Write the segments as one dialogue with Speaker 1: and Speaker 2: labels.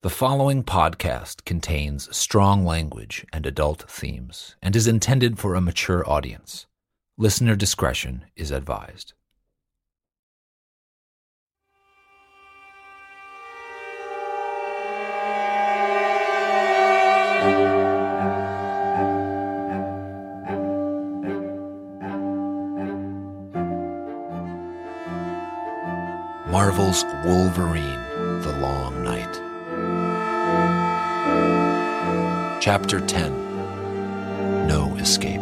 Speaker 1: The following podcast contains strong language and adult themes and is intended for a mature audience. Listener discretion is advised. Marvel's Wolverine, The Long Chapter 10 No Escape.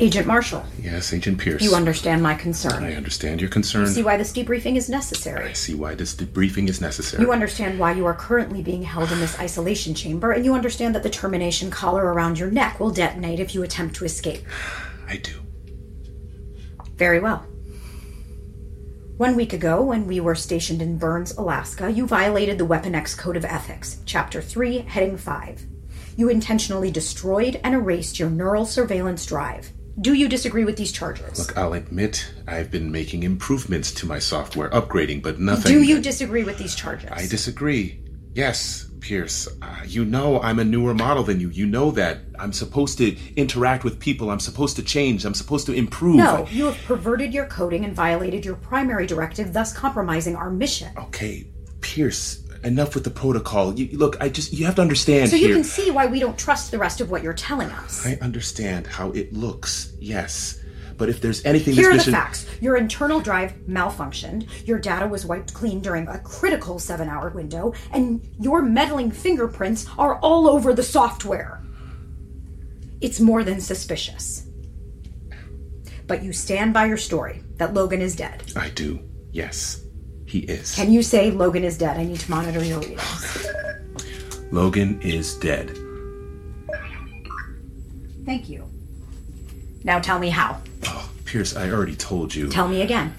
Speaker 2: Agent Marshall,
Speaker 3: Yes, Agent Pierce.
Speaker 2: you understand my concern.
Speaker 3: I understand your concern.
Speaker 2: You see why this debriefing is necessary.
Speaker 3: I see why this debriefing is necessary.
Speaker 2: You understand why you are currently being held in this isolation chamber, and you understand that the termination collar around your neck will detonate if you attempt to escape.
Speaker 3: I do.
Speaker 2: Very well. One week ago, when we were stationed in Burns, Alaska, you violated the Weapon X Code of Ethics, Chapter 3, Heading 5. You intentionally destroyed and erased your neural surveillance drive. Do you disagree with these charges?
Speaker 3: Look, I'll admit I've been making improvements to my software, upgrading, but nothing.
Speaker 2: Do you disagree with these charges?
Speaker 3: I disagree. Yes, Pierce. Uh, you know I'm a newer model than you. You know that. I'm supposed to interact with people. I'm supposed to change. I'm supposed to improve.
Speaker 2: No, you have perverted your coding and violated your primary directive, thus compromising our mission.
Speaker 3: Okay, Pierce. Enough with the protocol. You, look, I just you have to understand
Speaker 2: So
Speaker 3: here.
Speaker 2: you can see why we don't trust the rest of what you're telling us.
Speaker 3: I understand how it looks. Yes, but if there's anything
Speaker 2: Here are
Speaker 3: this
Speaker 2: the facts. Your internal drive malfunctioned, your data was wiped clean during a critical seven hour window, and your meddling fingerprints are all over the software. It's more than suspicious. But you stand by your story that Logan is dead.
Speaker 3: I do. Yes, he is.
Speaker 2: Can you say Logan is dead? I need to monitor your readings.
Speaker 3: Logan is dead.
Speaker 2: Thank you. Now tell me how.
Speaker 3: Pierce, I already told you.
Speaker 2: Tell me again.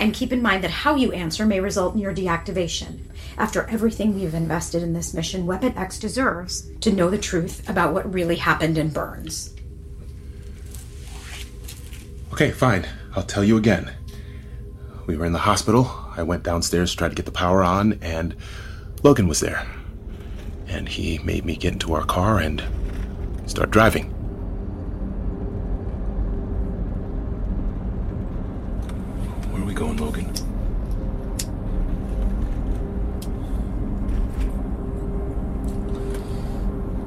Speaker 2: And keep in mind that how you answer may result in your deactivation. After everything we've invested in this mission, Weapon X deserves to know the truth about what really happened in Burns.
Speaker 3: Okay, fine. I'll tell you again. We were in the hospital. I went downstairs to try to get the power on, and Logan was there. And he made me get into our car and start driving. Where are we going, Logan?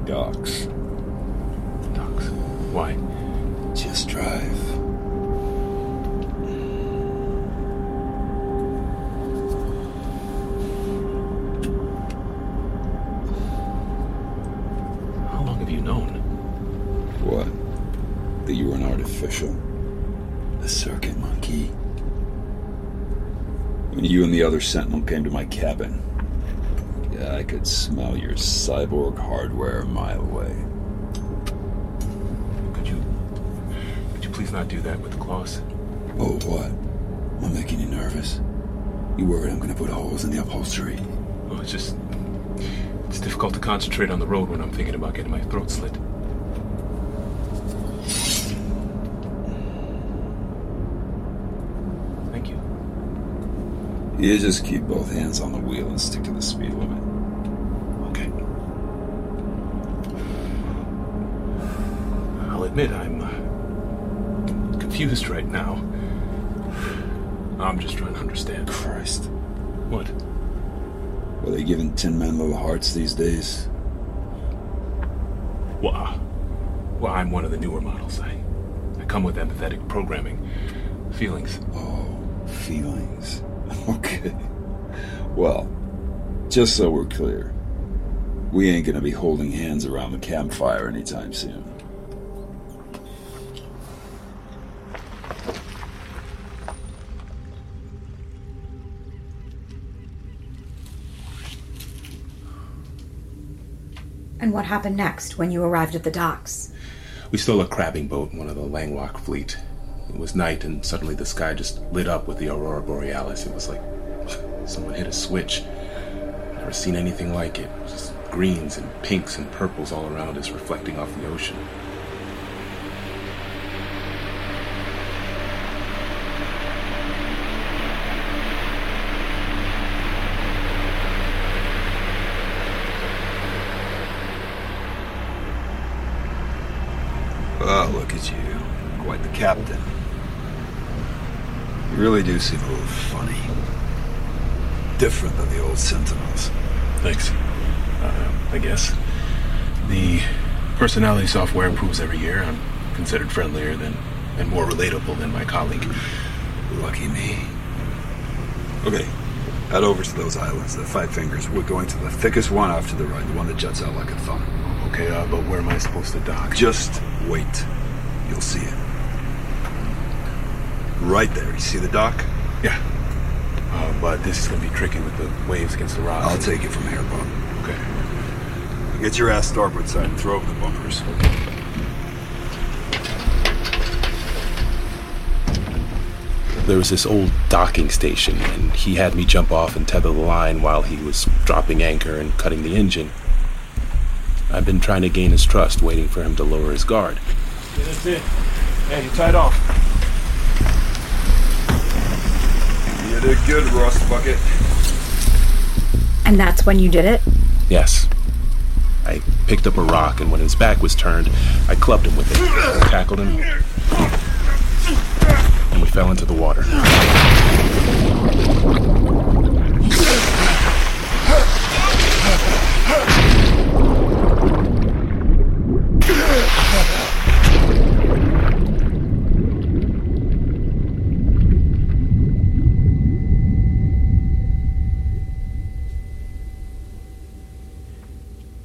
Speaker 4: Docks.
Speaker 3: Docks. Why?
Speaker 4: Just drive.
Speaker 3: How long have you known?
Speaker 4: What? That you were an artificial? A circuit monkey? When you and the other sentinel came to my cabin, yeah, I could smell your cyborg hardware a mile away.
Speaker 3: Could you. Could you please not do that with the claws?
Speaker 4: Oh, what? I'm making you nervous? You worried I'm gonna put holes in the upholstery?
Speaker 3: Oh, it's just. It's difficult to concentrate on the road when I'm thinking about getting my throat slit. You
Speaker 4: just keep both hands on the wheel and stick to the speed limit.
Speaker 3: Okay. I'll admit I'm uh, confused right now. I'm just trying to understand.
Speaker 4: Christ.
Speaker 3: What?
Speaker 4: Are they giving Tin Man little hearts these days?
Speaker 3: Well, uh, well, I'm one of the newer models. I, I come with empathetic programming, feelings.
Speaker 4: Oh, feelings. Okay. Well, just so we're clear, we ain't gonna be holding hands around the campfire anytime soon.
Speaker 2: And what happened next when you arrived at the docks?
Speaker 3: We stole a crabbing boat in one of the Langrock fleet. It was night, and suddenly the sky just lit up with the aurora borealis. It was like someone hit a switch. Never seen anything like it. Just greens and pinks and purples all around us, reflecting off the ocean.
Speaker 4: Ah, captain. Really do seem a little funny. Different than the old Sentinels.
Speaker 3: Thanks. Uh, I guess. The personality software improves every year. I'm considered friendlier than and more relatable than my colleague.
Speaker 4: Lucky me. Okay, head over to those islands, the Five Fingers. We're going to the thickest one off to the right, the one that juts out like a thumb.
Speaker 3: Okay, uh, but where am I supposed to dock?
Speaker 4: Just wait. You'll see it. Right there. You see the dock?
Speaker 3: Yeah. Uh, but this is gonna be tricky with the waves against the rocks.
Speaker 4: I'll take it from here, Bob.
Speaker 3: Okay.
Speaker 4: Get your ass starboard side and throw over the bumpers.
Speaker 3: There was this old docking station, and he had me jump off and tether the line while he was dropping anchor and cutting the engine. I've been trying to gain his trust, waiting for him to lower his guard.
Speaker 5: Yeah, that's it. Hey, you tied off.
Speaker 4: You did good, Rust Bucket.
Speaker 2: And that's when you did it?
Speaker 3: Yes. I picked up a rock, and when his back was turned, I clubbed him with it, tackled him, and we fell into the water.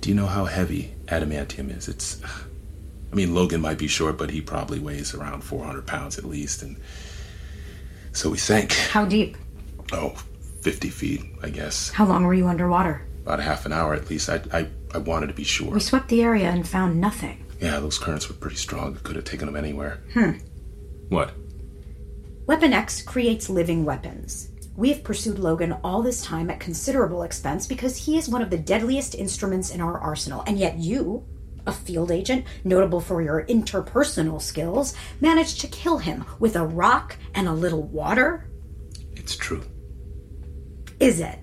Speaker 3: Do you know how heavy adamantium is? It's. I mean, Logan might be short, but he probably weighs around 400 pounds at least. And so we sank.
Speaker 2: How deep?
Speaker 3: Oh, 50 feet, I guess.
Speaker 2: How long were you underwater?
Speaker 3: About a half an hour at least. I, I, I wanted to be sure.
Speaker 2: We swept the area and found nothing.
Speaker 3: Yeah, those currents were pretty strong. It could have taken them anywhere. Hmm. What?
Speaker 2: Weapon X creates living weapons. We have pursued Logan all this time at considerable expense because he is one of the deadliest instruments in our arsenal. And yet you, a field agent notable for your interpersonal skills, managed to kill him with a rock and a little water?
Speaker 3: It's true.
Speaker 2: Is it?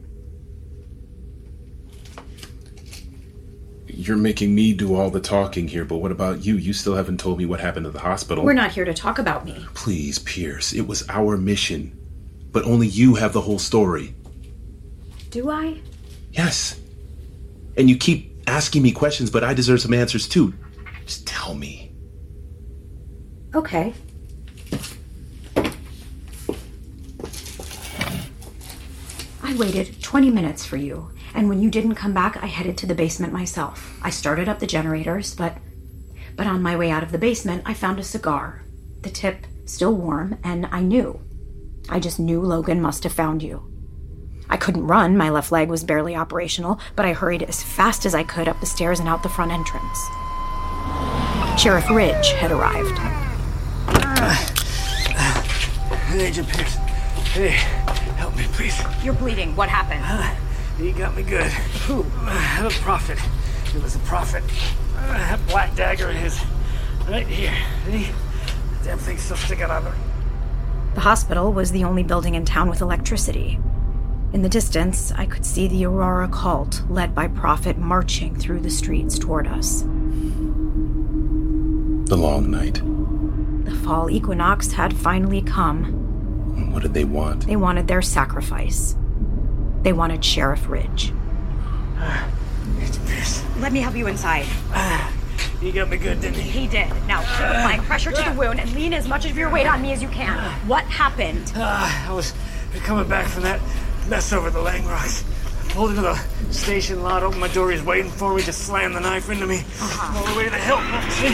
Speaker 3: You're making me do all the talking here, but what about you? You still haven't told me what happened at the hospital.
Speaker 2: We're not here to talk about me.
Speaker 3: Please, Pierce. It was our mission. But only you have the whole story.
Speaker 2: Do I?
Speaker 3: Yes. And you keep asking me questions, but I deserve some answers too. Just tell me.
Speaker 2: Okay. I waited 20 minutes for you, and when you didn't come back, I headed to the basement myself. I started up the generators, but but on my way out of the basement, I found a cigar. The tip still warm, and I knew. I just knew Logan must have found you. I couldn't run, my left leg was barely operational, but I hurried as fast as I could up the stairs and out the front entrance. Sheriff Ridge had arrived.
Speaker 5: Uh, uh, Agent Pierce. Hey, help me, please.
Speaker 2: You're bleeding. What happened?
Speaker 5: Uh, he got me good. Who? The prophet. It was a prophet. Uh, that black dagger his. Right here. See? The damn thing's still sticking out of it.
Speaker 2: The hospital was the only building in town with electricity. In the distance, I could see the Aurora cult, led by Prophet, marching through the streets toward us.
Speaker 3: The long night.
Speaker 2: The fall equinox had finally come.
Speaker 3: What did they want?
Speaker 2: They wanted their sacrifice. They wanted Sheriff Ridge.
Speaker 5: Agent Pierce.
Speaker 2: Let me help you inside. Ah.
Speaker 5: He got me good, didn't he?
Speaker 2: He did. Now, keep applying pressure to the wound and lean as much of your weight on me as you can. What happened?
Speaker 5: Ah, I was coming back from that mess over the Langrocks. Pulled into the station lot, opened my door, he's waiting for me, to slam the knife into me. All the way to the hilt. See?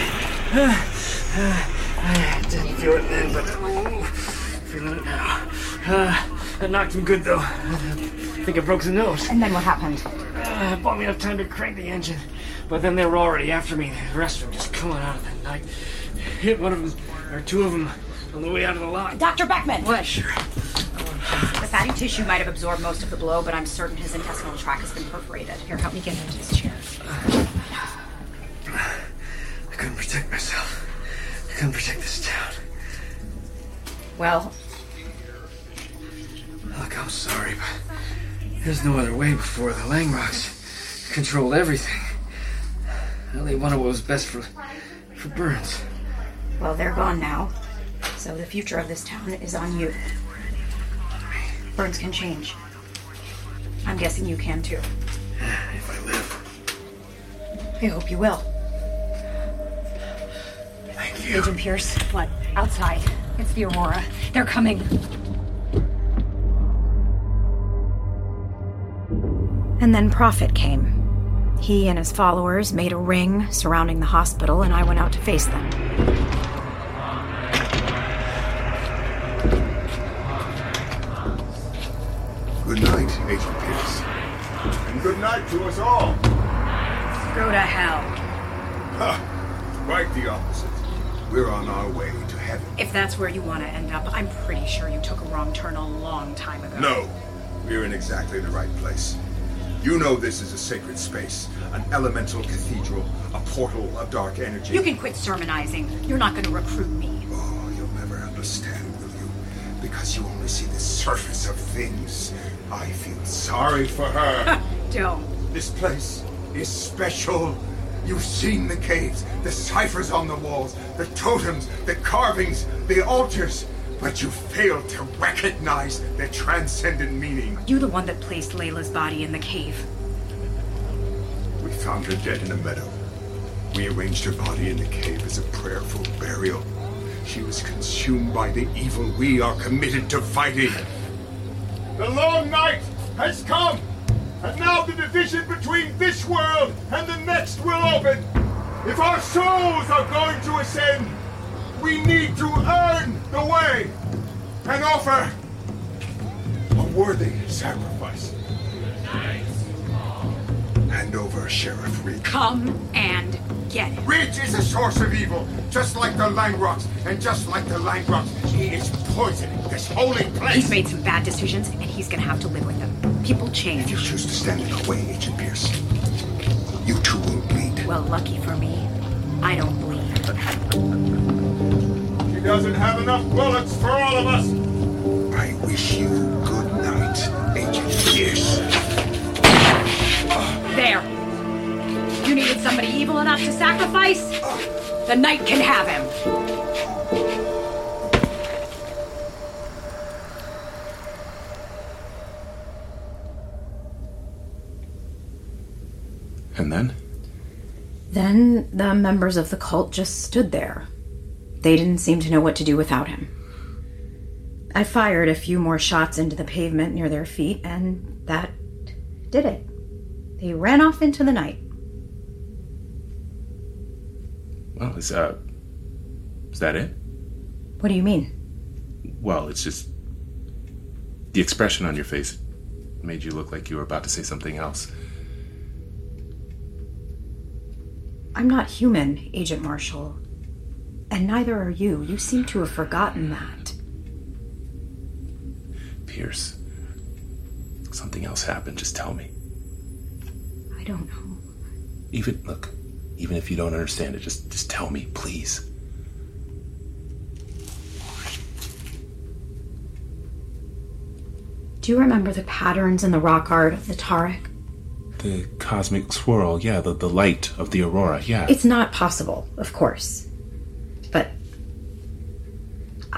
Speaker 5: I didn't feel it then, but ooh, feeling it now. Uh, that knocked him good, though. I think I broke his nose.
Speaker 2: And then what happened?
Speaker 5: Uh, bought me enough time to crank the engine. But then they were already after me. The rest of them just coming out of the night. Hit one of them, or two of them, on the way out of the lot.
Speaker 2: Dr. Beckman!
Speaker 5: What? Sure.
Speaker 2: The fatty tissue might have absorbed most of the blow, but I'm certain his intestinal tract has been perforated. Here, help me get him into his chair.
Speaker 5: I couldn't protect myself. I couldn't protect this town.
Speaker 2: Well,
Speaker 5: Look, I'm sorry, but there's no other way before the Langrocks controlled everything. Well, they wanted what was best for for Burns.
Speaker 2: Well, they're gone now. So the future of this town is on you. Burns can change. I'm guessing you can too.
Speaker 3: If I live.
Speaker 2: I hope you will.
Speaker 3: Thank you.
Speaker 2: Agent Pierce, what? Outside. It's the Aurora. They're coming. And then Prophet came. He and his followers made a ring surrounding the hospital, and I went out to face them.
Speaker 6: Good night, Agent Pierce. And good night to us all.
Speaker 2: Go to hell.
Speaker 6: Ha! Quite the opposite. We're on our way to heaven.
Speaker 2: If that's where you want to end up, I'm pretty sure you took a wrong turn a long time ago.
Speaker 6: No, we're in exactly the right place. You know this is a sacred space, an elemental cathedral, a portal of dark energy.
Speaker 2: You can quit sermonizing. You're not going to recruit me.
Speaker 6: Oh, you'll never understand, will you? Because you only see the surface of things. I feel sorry for her.
Speaker 2: Don't.
Speaker 6: This place is special. You've seen the caves, the ciphers on the walls, the totems, the carvings, the altars, but you failed to recognize the transcendent meaning.
Speaker 2: You the one that placed Layla's body in the cave.
Speaker 6: We found her dead in a meadow. We arranged her body in the cave as a prayerful burial. She was consumed by the evil we are committed to fighting. The long night has come, and now the division between this world and the next will open. If our souls are going to ascend, we need to earn the way and offer a worthy sacrifice. Hand over Sheriff Ridge.
Speaker 2: Come and get it.
Speaker 6: Ridge is a source of evil, just like the Langrocks, and just like the Langrocks, he is poisoning this holy place.
Speaker 2: He's made some bad decisions, and he's gonna have to live with them. People change.
Speaker 6: If you choose to stand in the way, Agent Pierce, you too will bleed.
Speaker 2: Well, lucky for me, I don't bleed.
Speaker 6: He doesn't have enough bullets for all of us. I wish you good night, Agent Pierce.
Speaker 2: There. You needed somebody evil enough to sacrifice? The night can have him.
Speaker 3: And then?
Speaker 2: Then the members of the cult just stood there. They didn't seem to know what to do without him. I fired a few more shots into the pavement near their feet, and that did it. They ran off into the night.
Speaker 3: Well, is uh, is that it?
Speaker 2: What do you mean?
Speaker 3: Well, it's just the expression on your face made you look like you were about to say something else.
Speaker 2: I'm not human, Agent Marshall. And neither are you. You seem to have forgotten that.
Speaker 3: Pierce, something else happened. Just tell me.
Speaker 2: I don't know.
Speaker 3: Even look, even if you don't understand it, just just tell me, please.
Speaker 2: Do you remember the patterns in the rock art of the Tarek?
Speaker 3: The cosmic swirl, yeah, the, the light of the aurora, yeah.
Speaker 2: It's not possible, of course.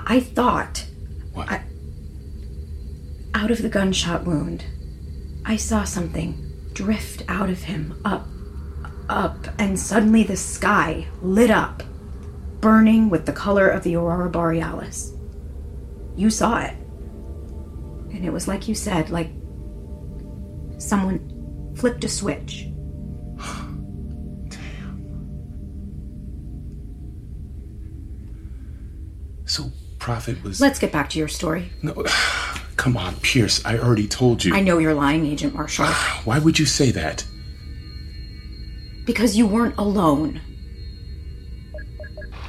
Speaker 2: I thought
Speaker 3: what?
Speaker 2: I- out of the gunshot wound, I saw something drift out of him, up, up, and suddenly the sky lit up, burning with the color of the aurora borealis. You saw it. And it was like you said, like someone flipped a switch.
Speaker 3: Prophet was
Speaker 2: Let's get back to your story.
Speaker 3: No come on, Pierce, I already told you.
Speaker 2: I know you're lying, Agent Marshall,
Speaker 3: Why would you say that?
Speaker 2: because you weren't alone.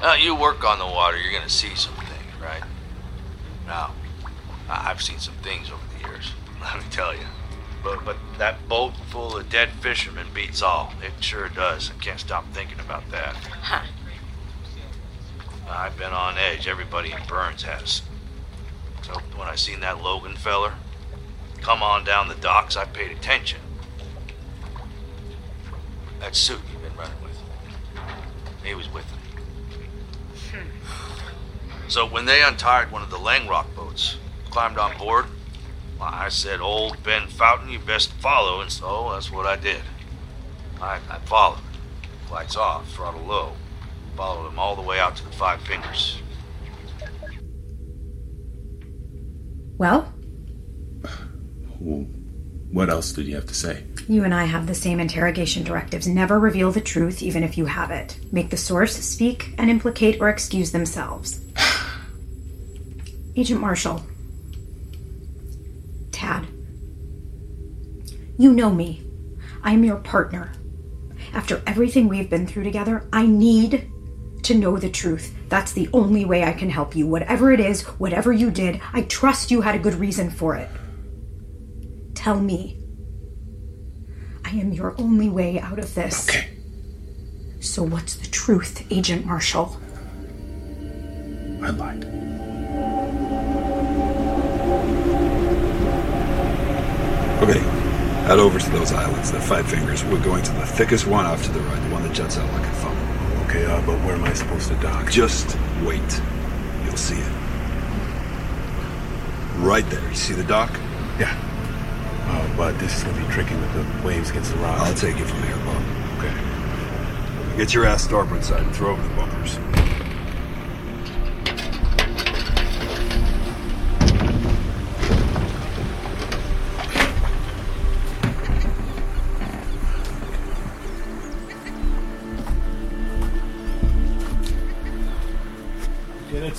Speaker 7: Now, you work on the water, you're gonna see some things, right? Now, I- I've seen some things over the years, let me tell you. But, but that boat full of dead fishermen beats all. It sure does. I can't stop thinking about that.
Speaker 2: Huh.
Speaker 7: I've been on edge. Everybody in Burns has. So when I seen that Logan feller come on down the docks, I paid attention. That suit you've been running with. He was with him. So when they untied one of the Langrock boats, climbed on board, I said, Old Ben Fountain, you best follow, and so that's what I did. I, I followed. Lights off, throttle low. Followed him all the way out to the Five Fingers.
Speaker 2: Well,
Speaker 3: Well, what else did you have to say?
Speaker 2: you and I have the same interrogation directives. Never reveal the truth, even if you have it. Make the source speak and implicate or excuse themselves. Agent Marshall. Tad. You know me. I'm your partner. After everything we've been through together, I need to know the truth. That's the only way I can help you. Whatever it is, whatever you did, I trust you had a good reason for it. Tell me. I am your only way out of this.
Speaker 3: Okay.
Speaker 2: So, what's the truth, Agent Marshall?
Speaker 3: I lied.
Speaker 4: Okay, head over to those islands, the Five Fingers. We're going to the thickest one off to the right, the one that juts out like a funnel.
Speaker 3: Okay, uh, but where am I supposed to dock?
Speaker 4: Just wait. You'll see it. Right there. You see the dock?
Speaker 3: Yeah. Oh, but this is gonna be tricky with the waves against the rocks.
Speaker 4: I'll take it from here, Bob.
Speaker 3: Okay.
Speaker 4: Get your ass starboard side and throw over the bumpers.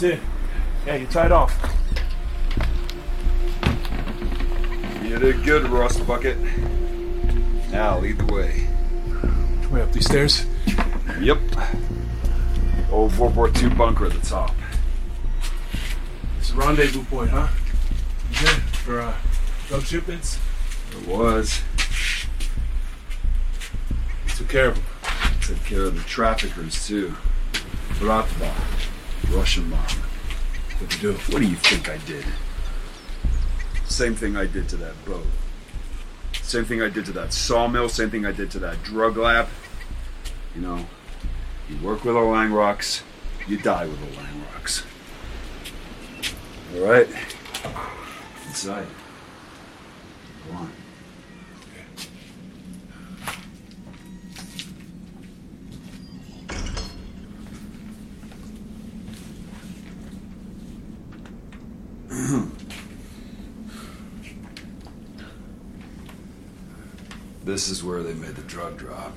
Speaker 8: It. Yeah, you tied off.
Speaker 4: You did good, Rust Bucket. Now lead the way.
Speaker 8: Way up these stairs.
Speaker 4: Yep. Old World War II bunker at the top.
Speaker 8: It's a rendezvous point, huh? Good for uh, drug shipments?
Speaker 4: It was.
Speaker 8: You took care of them.
Speaker 4: Took care of the traffickers, too. Bratva, Russian mob.
Speaker 8: What'd you do?
Speaker 4: What do you think I did? Same thing I did to that boat. Same thing I did to that sawmill. Same thing I did to that drug lab. You know, you work with the Langrocks, you die with the Langrocks. All right. Inside. Go on. This is where they made the drug drop.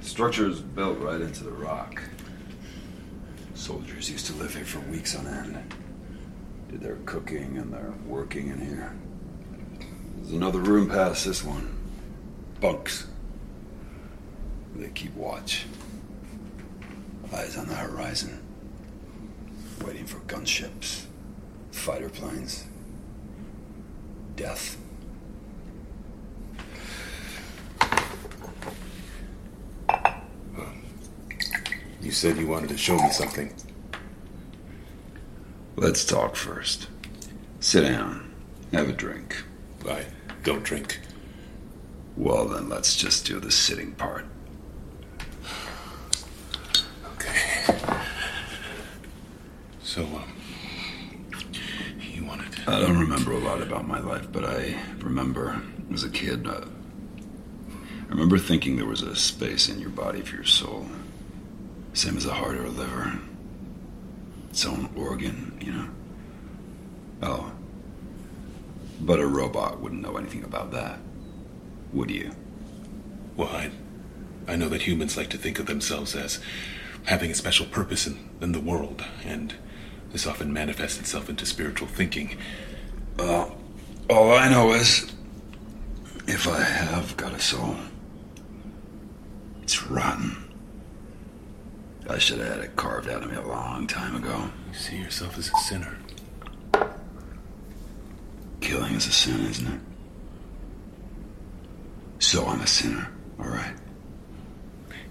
Speaker 4: Structure is built right into the rock. Soldiers used to live here for weeks on end. Did their cooking and their working in here. There's another room past this one. Bunks. They keep watch. Eyes on the horizon. Waiting for gunships, fighter planes, death.
Speaker 3: You said you wanted to show me something.
Speaker 4: Let's talk first. Sit down. Have a drink.
Speaker 3: I don't drink.
Speaker 4: Well, then let's just do the sitting part.
Speaker 3: Okay. So, um, you wanted.
Speaker 4: I don't remember a lot about my life, but I remember as a kid, uh, I remember thinking there was a space in your body for your soul. Same as a heart or a liver. Its own organ, you know? Oh. But a robot wouldn't know anything about that. Would you?
Speaker 3: Well, I, I know that humans like to think of themselves as having a special purpose in, in the world, and this often manifests itself into spiritual thinking.
Speaker 4: Well, all I know is if I have got a soul, it's rotten. I should have had it carved out of me a long time ago.
Speaker 3: You see yourself as a sinner.
Speaker 4: Killing is a sin, isn't it? So I'm a sinner, all right?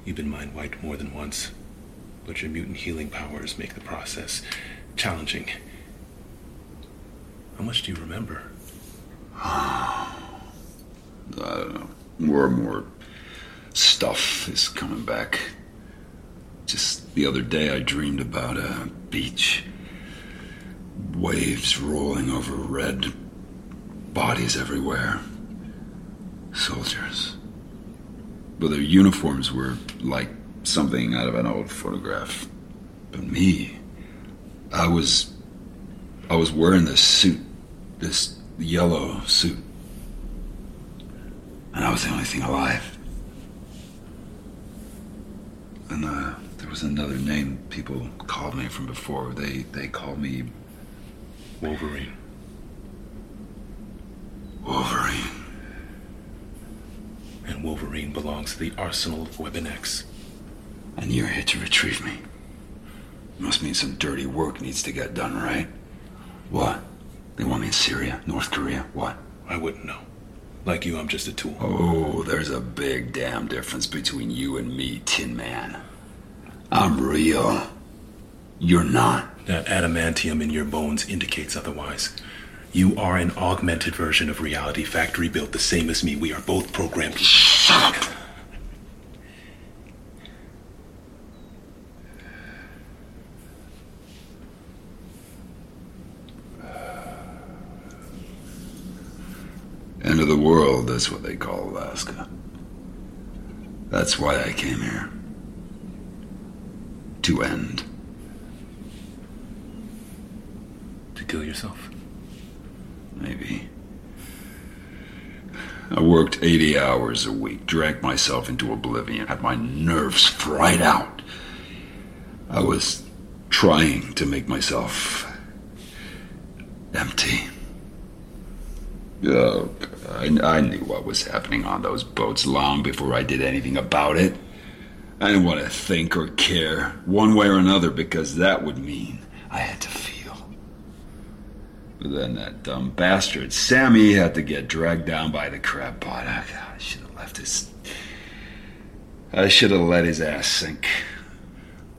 Speaker 3: You've been mind wiped more than once, but your mutant healing powers make the process challenging. How much do you remember?
Speaker 4: I don't know. More and more stuff is coming back. Just the other day, I dreamed about a beach. Waves rolling over red bodies everywhere. Soldiers. But their uniforms were like something out of an old photograph. But me, I was. I was wearing this suit. This yellow suit. And I was the only thing alive. And uh, was another name people called me from before. They they called me
Speaker 3: Wolverine.
Speaker 4: Wolverine.
Speaker 3: And Wolverine belongs to the arsenal of Weapon X.
Speaker 4: And you're here to retrieve me. Must mean some dirty work needs to get done, right? What? They want me in Syria, North Korea, what?
Speaker 3: I wouldn't know. Like you, I'm just a tool.
Speaker 4: Oh, there's a big damn difference between you and me, Tin Man. I'm real. You're not.
Speaker 3: That adamantium in your bones indicates otherwise. You are an augmented version of reality, factory built the same as me. We are both programmed.
Speaker 4: Shut up! End of the world, that's what they call Alaska. That's why I came here. To end.
Speaker 3: To kill yourself?
Speaker 4: Maybe. I worked 80 hours a week, drank myself into oblivion, had my nerves fried out. I was trying to make myself empty. Oh, I, I knew what was happening on those boats long before I did anything about it. I didn't want to think or care one way or another because that would mean I had to feel. But then that dumb bastard, Sammy, had to get dragged down by the crab pot. I, I should have left his. I should have let his ass sink.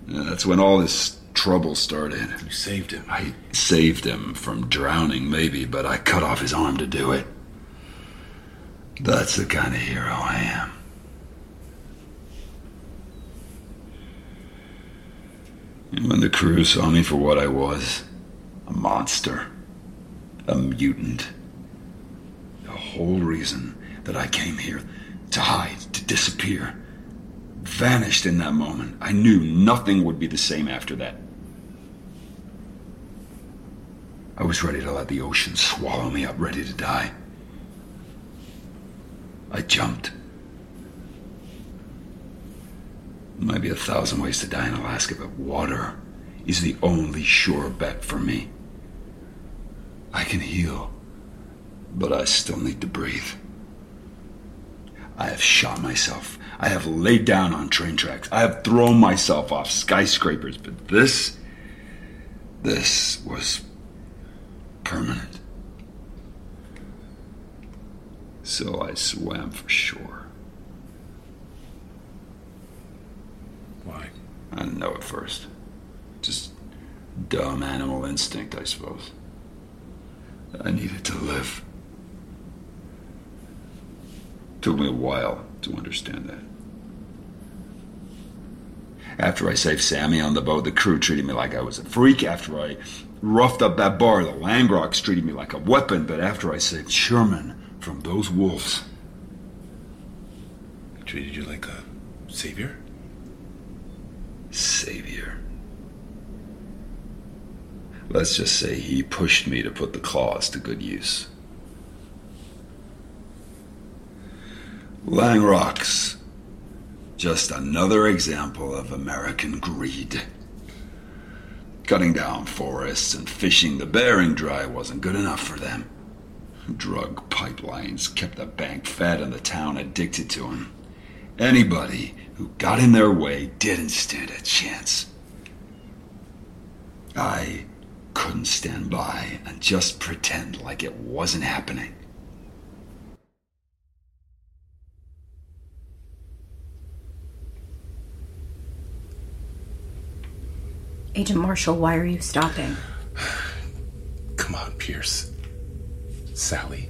Speaker 4: Yeah, that's when all this trouble started.
Speaker 3: You saved him.
Speaker 4: I saved him from drowning, maybe, but I cut off his arm to do it. That's the kind of hero I am. And when the crew saw me for what I was a monster, a mutant, the whole reason that I came here to hide, to disappear, vanished in that moment. I knew nothing would be the same after that. I was ready to let the ocean swallow me up, ready to die. I jumped. Might be a thousand ways to die in Alaska, but water is the only sure bet for me. I can heal, but I still need to breathe. I have shot myself. I have laid down on train tracks. I have thrown myself off skyscrapers, but this. This was permanent. So I swam for shore.
Speaker 3: Why?
Speaker 4: I didn't know at first. Just dumb animal instinct, I suppose. I needed to live. Took me a while to understand that. After I saved Sammy on the boat, the crew treated me like I was a freak. After I roughed up that bar, the Langrocks treated me like a weapon. But after I saved Sherman from those wolves,
Speaker 3: Treated you like a savior?
Speaker 4: Savior. Let's just say he pushed me to put the claws to good use. Langrocks. Just another example of American greed. Cutting down forests and fishing the Bering Dry wasn't good enough for them. Drug pipelines kept the bank fed and the town addicted to them. Anybody who got in their way didn't stand a chance. I couldn't stand by and just pretend like it wasn't happening.
Speaker 2: Agent Marshall, why are you stopping?
Speaker 3: Come on, Pierce. Sally.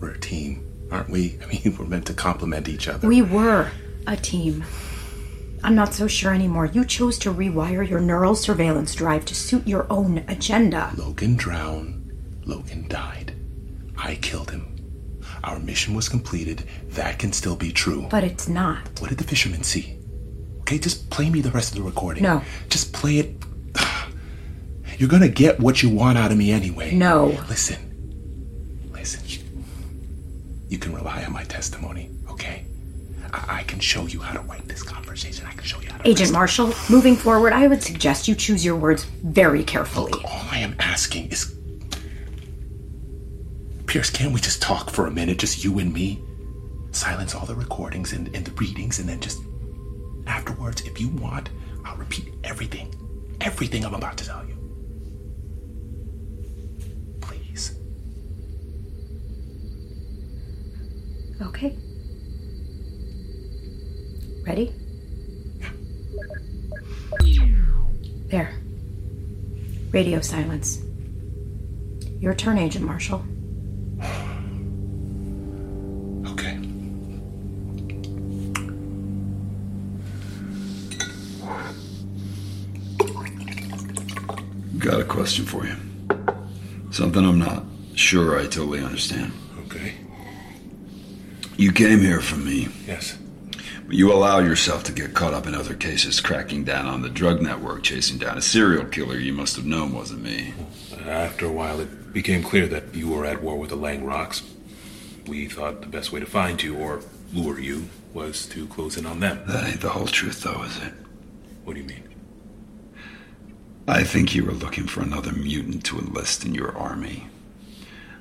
Speaker 3: We're a team, aren't we? I mean, we're meant to complement each other.
Speaker 2: We were a team. I'm not so sure anymore. You chose to rewire your neural surveillance drive to suit your own agenda.
Speaker 3: Logan drowned. Logan died. I killed him. Our mission was completed. That can still be true.
Speaker 2: But it's not.
Speaker 3: What did the fisherman see? Okay, just play me the rest of the recording.
Speaker 2: No.
Speaker 3: Just play it. You're gonna get what you want out of me anyway.
Speaker 2: No.
Speaker 3: Listen. Listen. You can rely on my testimony, okay? I, I can show you how to write this conversation. I can show you how to.
Speaker 2: Agent Marshall, moving forward, I would suggest you choose your words very carefully.
Speaker 3: Look, all I am asking is. Pierce, can't we just talk for a minute, just you and me? Silence all the recordings and, and the readings, and then just. Afterwards, if you want, I'll repeat everything. Everything I'm about to tell you. Please.
Speaker 2: Okay. Ready? There. Radio silence. Your turn, Agent Marshall.
Speaker 3: Okay.
Speaker 4: Got a question for you. Something I'm not sure I totally understand. You came here for me,
Speaker 3: Yes.
Speaker 4: but you allowed yourself to get caught up in other cases, cracking down on the drug network, chasing down a serial killer you must have known wasn't me.
Speaker 3: After a while, it became clear that you were at war with the Langrocks. We thought the best way to find you or lure you was to close in on them.
Speaker 4: That ain't the whole truth, though, is it?
Speaker 3: What do you mean?
Speaker 4: I think you were looking for another mutant to enlist in your army.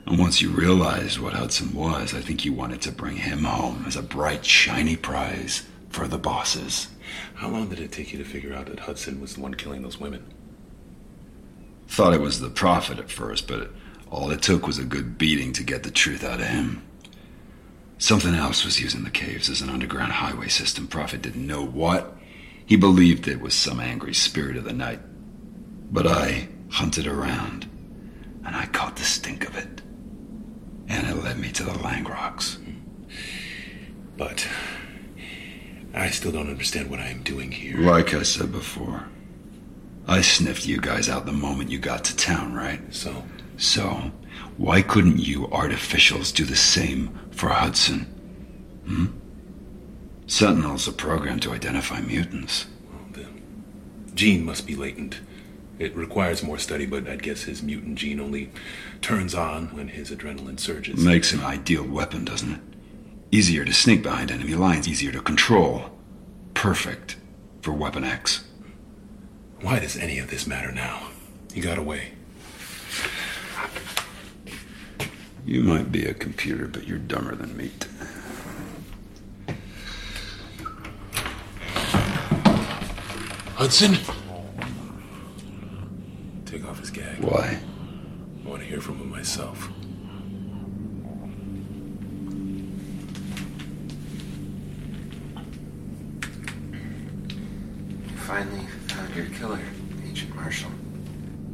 Speaker 4: And once you realized what Hudson was, I think you wanted to bring him home as a bright, shiny prize for the bosses.
Speaker 3: How long did it take you to figure out that Hudson was the one killing those women?
Speaker 4: Thought it was the prophet at first, but all it took was a good beating to get the truth out of him. Something else was using the caves as an underground highway system. Prophet didn't know what. He believed it was some angry spirit of the night. But I hunted around, and I caught the stink of it. And it led me to the Langrocks.
Speaker 3: But I still don't understand what I am doing here.
Speaker 4: Like I said before, I sniffed you guys out the moment you got to town, right?
Speaker 3: So,
Speaker 4: So, why couldn't you artificials do the same for Hudson? Hmm? Sentinel's a program to identify mutants.
Speaker 3: the gene must be latent. It requires more study, but I'd guess his mutant gene only turns on when his adrenaline surges.
Speaker 4: Makes an ideal weapon, doesn't it? Easier to sneak behind enemy lines, easier to control. Perfect for Weapon X.
Speaker 3: Why does any of this matter now? He got away.
Speaker 4: You might be a computer, but you're dumber than meat.
Speaker 3: Hudson? Take off his gag.
Speaker 4: Why?
Speaker 3: I want to hear from him myself.
Speaker 9: You finally found your killer, Agent Marshall.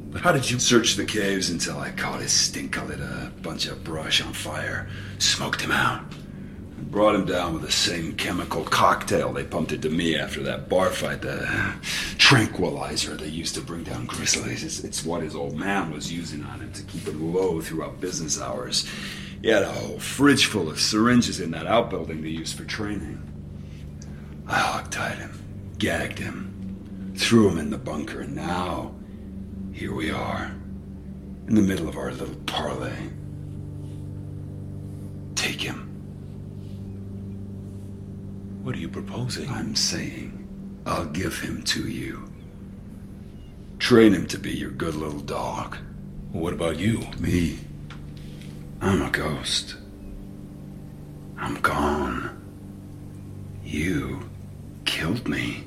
Speaker 3: But how did you.
Speaker 4: search the caves until I caught his stink. I lit a bunch of brush on fire, smoked him out. Brought him down with the same chemical cocktail they pumped into me after that bar fight, the tranquilizer they used to bring down grizzlies. It's, it's what his old man was using on him to keep him low throughout business hours. He had a whole fridge full of syringes in that outbuilding they used for training. I hogtied him, gagged him, threw him in the bunker, and now here we are, in the middle of our little parlay. Take him.
Speaker 3: What are you proposing?
Speaker 4: I'm saying I'll give him to you. Train him to be your good little dog.
Speaker 3: What about you?
Speaker 4: Me, I'm a ghost. I'm gone. You killed me.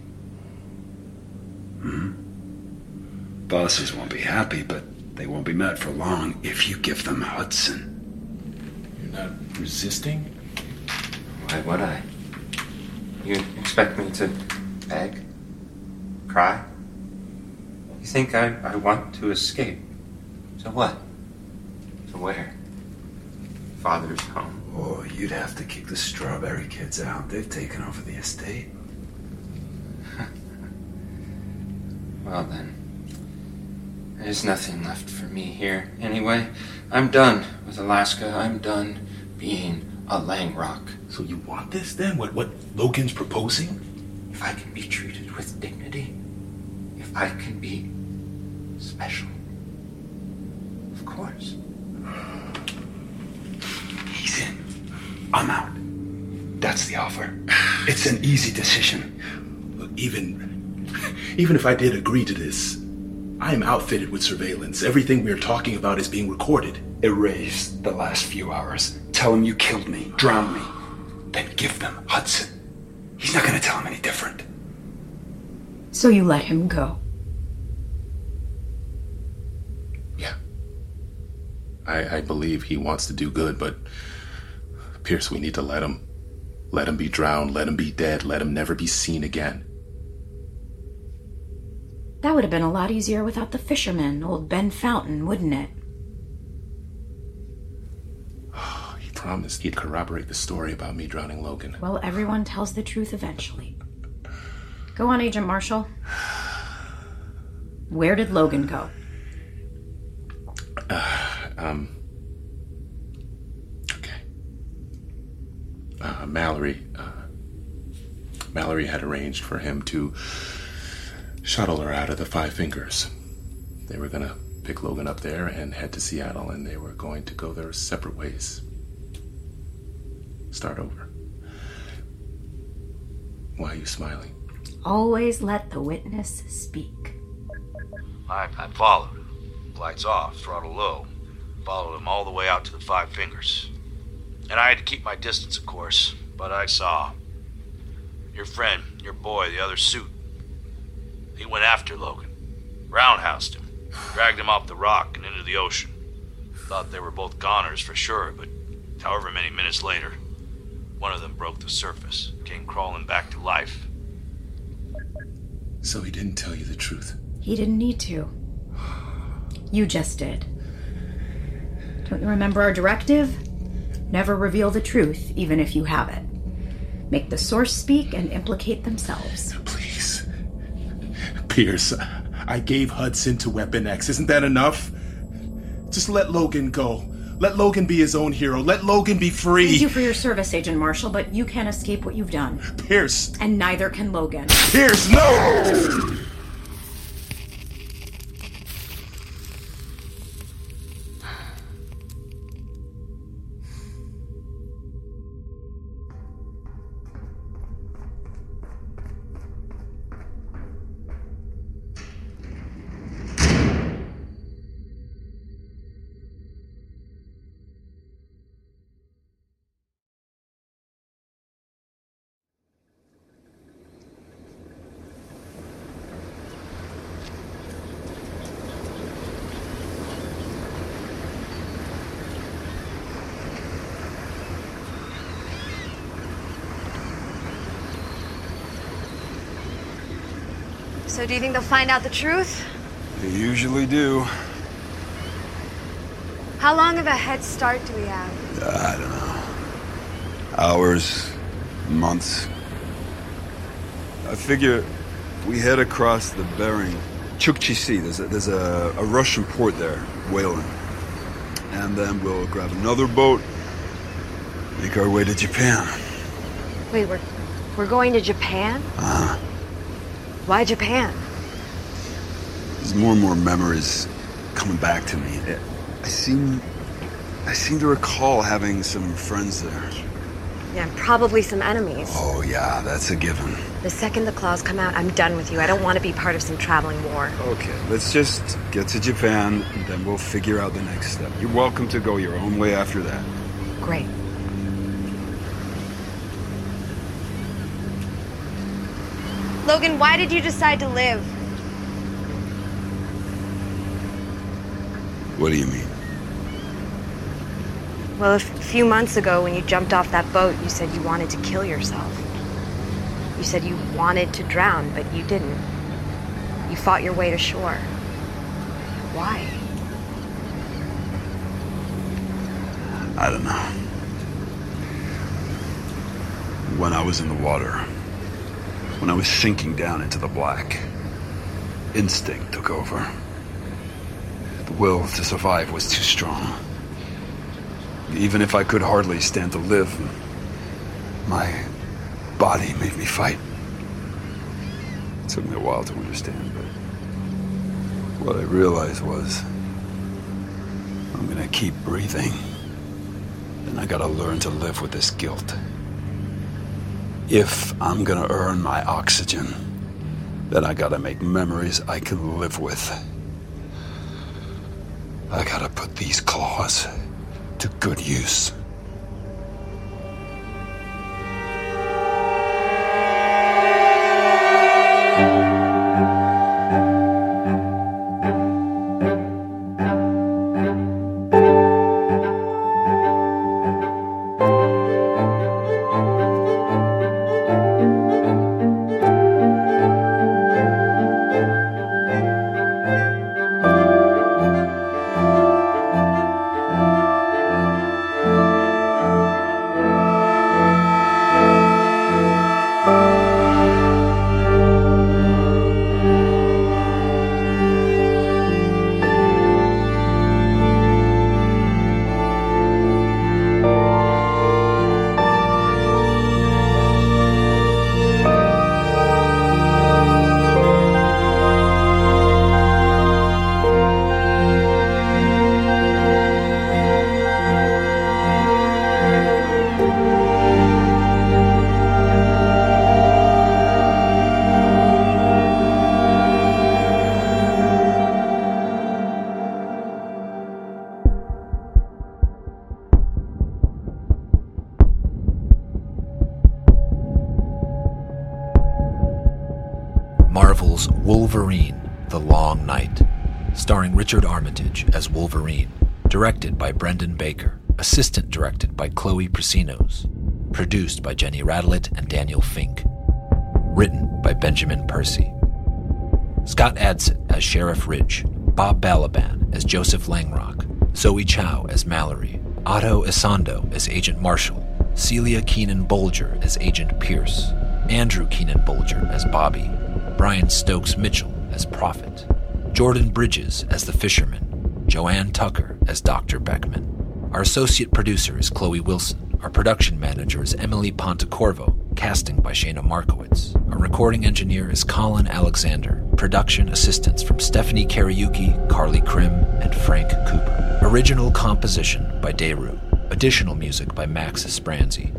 Speaker 4: Hmm? Bosses won't be happy, but they won't be mad for long if you give them Hudson.
Speaker 3: You're not resisting?
Speaker 9: Why would I? You expect me to beg? Cry? You think I, I want to escape? To what? To where? Father's home.
Speaker 4: Oh, you'd have to kick the strawberry kids out. They've taken over the estate.
Speaker 9: Well then, there's nothing left for me here. Anyway, I'm done with Alaska. I'm done being a Langrock.
Speaker 3: So you want this then? What what Logan's proposing?
Speaker 9: If I can be treated with dignity, if I can be special, of course.
Speaker 4: He's in. I'm out. That's the offer. It's an easy decision.
Speaker 3: Look, even even if I did agree to this, I am outfitted with surveillance. Everything we are talking about is being recorded.
Speaker 4: Erase the last few hours. Tell them you killed me, drowned me. Then give them Hudson. He's not gonna tell him any different.
Speaker 2: So you let him go.
Speaker 3: Yeah. I, I believe he wants to do good, but Pierce, we need to let him. Let him be drowned, let him be dead, let him never be seen again.
Speaker 2: That would have been a lot easier without the fisherman, old Ben Fountain, wouldn't it?
Speaker 3: He promised he'd corroborate the story about me drowning Logan.
Speaker 2: Well, everyone tells the truth eventually. Go on, Agent Marshall. Where did Logan go?
Speaker 3: Um. Okay. Uh, Mallory. Uh, Mallory had arranged for him to shuttle her out of the Five Fingers. They were gonna pick Logan up there and head to Seattle, and they were going to go their separate ways. Start over. Why are you smiling?
Speaker 2: Always let the witness speak.
Speaker 7: I, I followed him. Lights off, throttle low. Followed him all the way out to the Five Fingers. And I had to keep my distance, of course, but I saw. Your friend, your boy, the other suit. He went after Logan. Roundhoused him. Dragged him off the rock and into the ocean. Thought they were both goners for sure, but however many minutes later, one of them broke the surface, came crawling back to life.
Speaker 3: So he didn't tell you the truth.
Speaker 2: He didn't need to. You just did. Don't you remember our directive? Never reveal the truth, even if you have it. Make the source speak and implicate themselves.
Speaker 3: Please. Pierce, I gave Hudson to Weapon X. Isn't that enough? Just let Logan go. Let Logan be his own hero. Let Logan be free.
Speaker 2: Thank you for your service, Agent Marshall, but you can't escape what you've done.
Speaker 3: Pierce.
Speaker 2: And neither can Logan.
Speaker 3: Pierce, no!
Speaker 10: So, do you think they'll find out the truth?
Speaker 4: They usually do.
Speaker 10: How long of a head start do we have?
Speaker 4: I don't know. Hours, months. I figure we head across the Bering. Chukchi Sea, there's a, there's a, a Russian port there, whaling. And then we'll grab another boat, make our way to Japan.
Speaker 10: Wait, we're we're going to Japan?
Speaker 4: Uh,
Speaker 10: Why Japan?
Speaker 4: there's more and more memories coming back to me. I seem, I seem to recall having some friends there.
Speaker 10: Yeah, probably some enemies.
Speaker 4: Oh yeah, that's a given.
Speaker 10: The second the claws come out, I'm done with you. I don't want to be part of some traveling war.
Speaker 4: Okay, let's just get to Japan, and then we'll figure out the next step. You're welcome to go your own way after that.
Speaker 10: Great. Logan, why did you decide to live?
Speaker 4: What do you mean?
Speaker 10: Well, a few months ago when you jumped off that boat, you said you wanted to kill yourself. You said you wanted to drown, but you didn't. You fought your way to shore. Why?
Speaker 4: I don't know. When I was in the water, when I was sinking down into the black, instinct took over. The will to survive was too strong. Even if I could hardly stand to live, my body made me fight. It took me a while to understand, but what I realized was I'm gonna keep breathing. And I gotta learn to live with this guilt. If I'm gonna earn my oxygen, then I gotta make memories I can live with. I gotta put these claws to good use.
Speaker 1: Assistant directed by Chloe Prasinos, produced by Jenny Radelet and Daniel Fink, written by Benjamin Percy. Scott Adsit as Sheriff Ridge, Bob Balaban as Joseph Langrock, Zoe Chao as Mallory, Ato Essandoh as Agent Marshall, Celia Keenan Bolger as Agent Pierce, Andrew Keenan Bolger as Bobby, Brian Stokes Mitchell as Prophet, Jordan Bridges as the Fisherman, Joanne Tucker as Dr. Beckman. Our associate producer is Chloe Wilson. Our production manager is Emily Pontecorvo, casting by Shayna Markowitz. Our recording engineer is Colin Alexander. Production assistance from Stephanie Kariuki, Carly Krim, and Frank Cooper. Original composition by Deru. Additional music by Max Espranzi.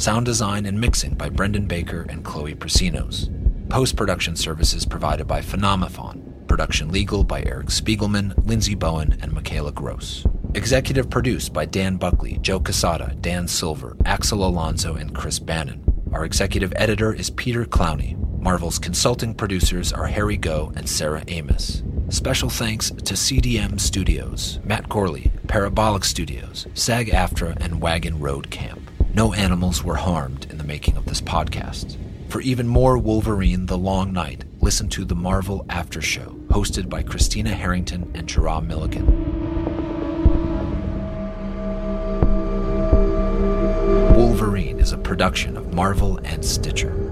Speaker 1: Sound design and mixing by Brendan Baker and Chloe Prasinos. Post production services provided by Phenomaphon. Production legal by Eric Spiegelman, Lindsay Bowen, and Michaela Gross. Executive produced by Dan Buckley, Joe Quesada, Dan Silver, Axel Alonso, and Chris Bannon. Our executive editor is Peter Clowney. Marvel's consulting producers are Harry Go and Sarah Amos. Special thanks to CDM Studios, Matt Corley, Parabolic Studios, SAG AFTRA, and Wagon Road Camp. No animals were harmed in the making of this podcast. For even more Wolverine The Long Night, listen to the Marvel After Show, hosted by Christina Harrington and Jerome Milligan. Wolverine is a production of Marvel and Stitcher.